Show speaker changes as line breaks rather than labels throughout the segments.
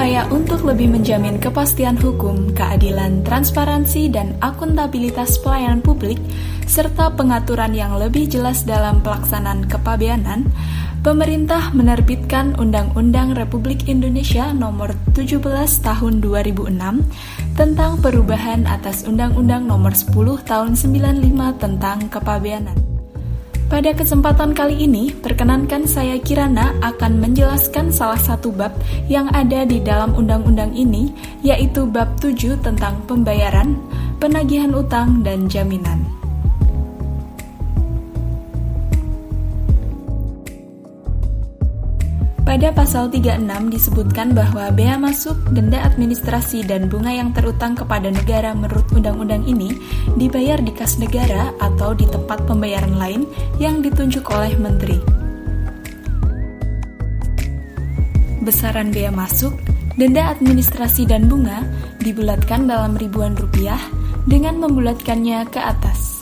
Upaya untuk lebih menjamin kepastian hukum, keadilan, transparansi, dan akuntabilitas pelayanan publik, serta pengaturan yang lebih jelas dalam pelaksanaan kepabeanan, pemerintah menerbitkan Undang-Undang Republik Indonesia Nomor 17 Tahun 2006 tentang perubahan atas Undang-Undang Nomor 10 Tahun 95 tentang kepabeanan. Pada kesempatan kali ini, perkenankan saya Kirana akan menjelaskan salah satu bab yang ada di dalam undang-undang ini, yaitu bab 7 tentang pembayaran, penagihan utang, dan jaminan. Pada pasal 36 disebutkan bahwa bea masuk, denda administrasi, dan bunga yang terutang kepada negara menurut undang-undang ini dibayar di kas negara atau di tempat pembayaran lain yang ditunjuk oleh menteri. Besaran bea masuk, denda administrasi, dan bunga dibulatkan dalam ribuan rupiah dengan membulatkannya ke atas.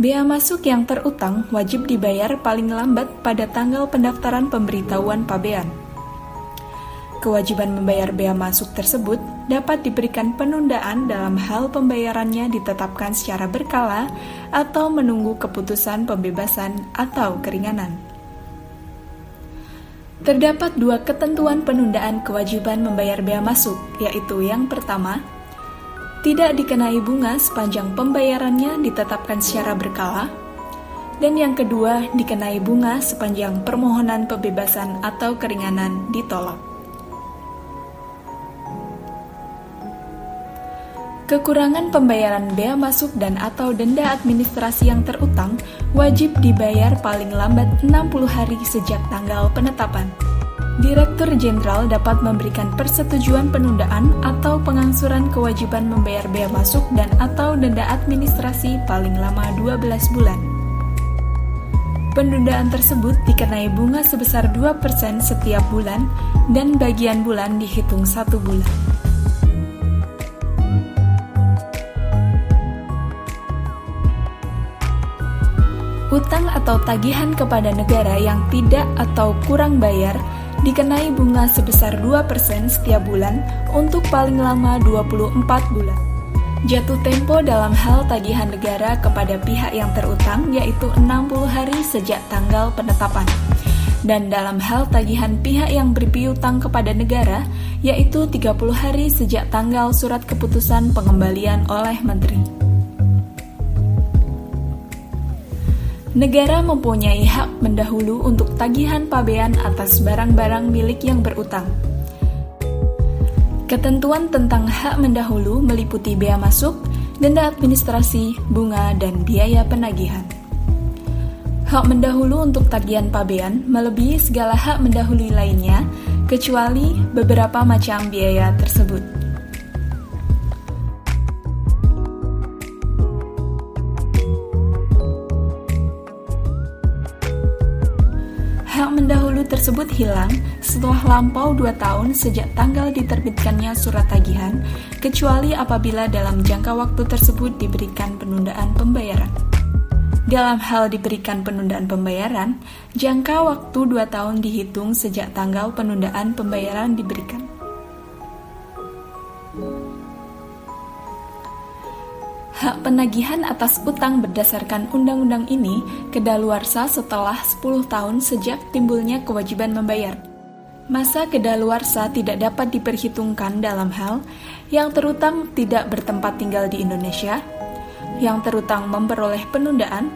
Bea masuk yang terutang wajib dibayar paling lambat pada tanggal pendaftaran pemberitahuan pabean. Kewajiban membayar bea masuk tersebut dapat diberikan penundaan dalam hal pembayarannya ditetapkan secara berkala atau menunggu keputusan pembebasan atau keringanan. Terdapat dua ketentuan penundaan kewajiban membayar bea masuk, yaitu yang pertama, tidak dikenai bunga sepanjang pembayarannya ditetapkan secara berkala, dan yang kedua dikenai bunga sepanjang permohonan pembebasan atau keringanan ditolak. Kekurangan pembayaran bea masuk dan atau denda administrasi yang terutang wajib dibayar paling lambat 60 hari sejak tanggal penetapan. Direktur Jenderal dapat memberikan persetujuan penundaan atau pengangsuran kewajiban membayar bea masuk dan atau denda administrasi paling lama 12 bulan. Penundaan tersebut dikenai bunga sebesar 2% setiap bulan dan bagian bulan dihitung satu bulan. Utang atau tagihan kepada negara yang tidak atau kurang bayar dikenai bunga sebesar 2% setiap bulan untuk paling lama 24 bulan. Jatuh tempo dalam hal tagihan negara kepada pihak yang terutang yaitu 60 hari sejak tanggal penetapan. Dan dalam hal tagihan pihak yang berpiutang kepada negara yaitu 30 hari sejak tanggal surat keputusan pengembalian oleh menteri. Negara mempunyai hak mendahulu untuk tagihan pabean atas barang-barang milik yang berutang. Ketentuan tentang hak mendahulu meliputi bea masuk, denda administrasi, bunga, dan biaya penagihan. Hak mendahulu untuk tagihan pabean melebihi segala hak mendahului lainnya, kecuali beberapa macam biaya tersebut. Mendahulu tersebut hilang setelah lampau dua tahun sejak tanggal diterbitkannya surat tagihan, kecuali apabila dalam jangka waktu tersebut diberikan penundaan pembayaran. Dalam hal diberikan penundaan pembayaran, jangka waktu dua tahun dihitung sejak tanggal penundaan pembayaran diberikan. Hak penagihan atas utang berdasarkan undang-undang ini kedaluarsa setelah 10 tahun sejak timbulnya kewajiban membayar. Masa kedaluarsa tidak dapat diperhitungkan dalam hal yang terutang tidak bertempat tinggal di Indonesia, yang terutang memperoleh penundaan,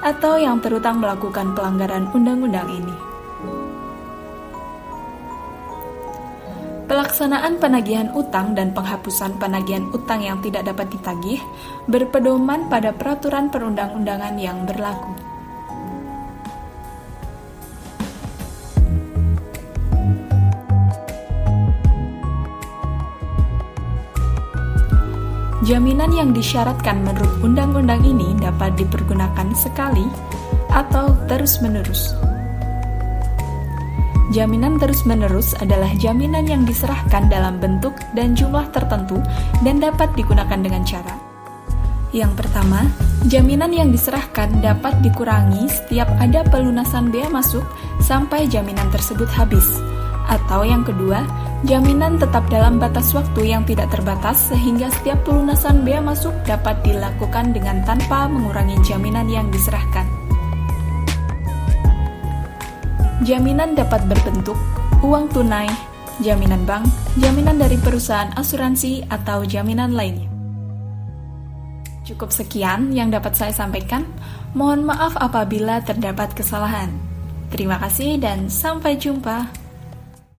atau yang terutang melakukan pelanggaran undang-undang ini. Pelaksanaan penagihan utang dan penghapusan penagihan utang yang tidak dapat ditagih berpedoman pada peraturan perundang-undangan yang berlaku. Jaminan yang disyaratkan menurut undang-undang ini dapat dipergunakan sekali atau terus-menerus. Jaminan terus-menerus adalah jaminan yang diserahkan dalam bentuk dan jumlah tertentu dan dapat digunakan dengan cara Yang pertama, jaminan yang diserahkan dapat dikurangi setiap ada pelunasan bea masuk sampai jaminan tersebut habis. Atau yang kedua, jaminan tetap dalam batas waktu yang tidak terbatas sehingga setiap pelunasan bea masuk dapat dilakukan dengan tanpa mengurangi jaminan yang diserahkan. Jaminan dapat berbentuk uang tunai, jaminan bank, jaminan dari perusahaan asuransi, atau jaminan lainnya. Cukup sekian yang dapat saya sampaikan. Mohon maaf apabila terdapat kesalahan. Terima kasih dan sampai jumpa.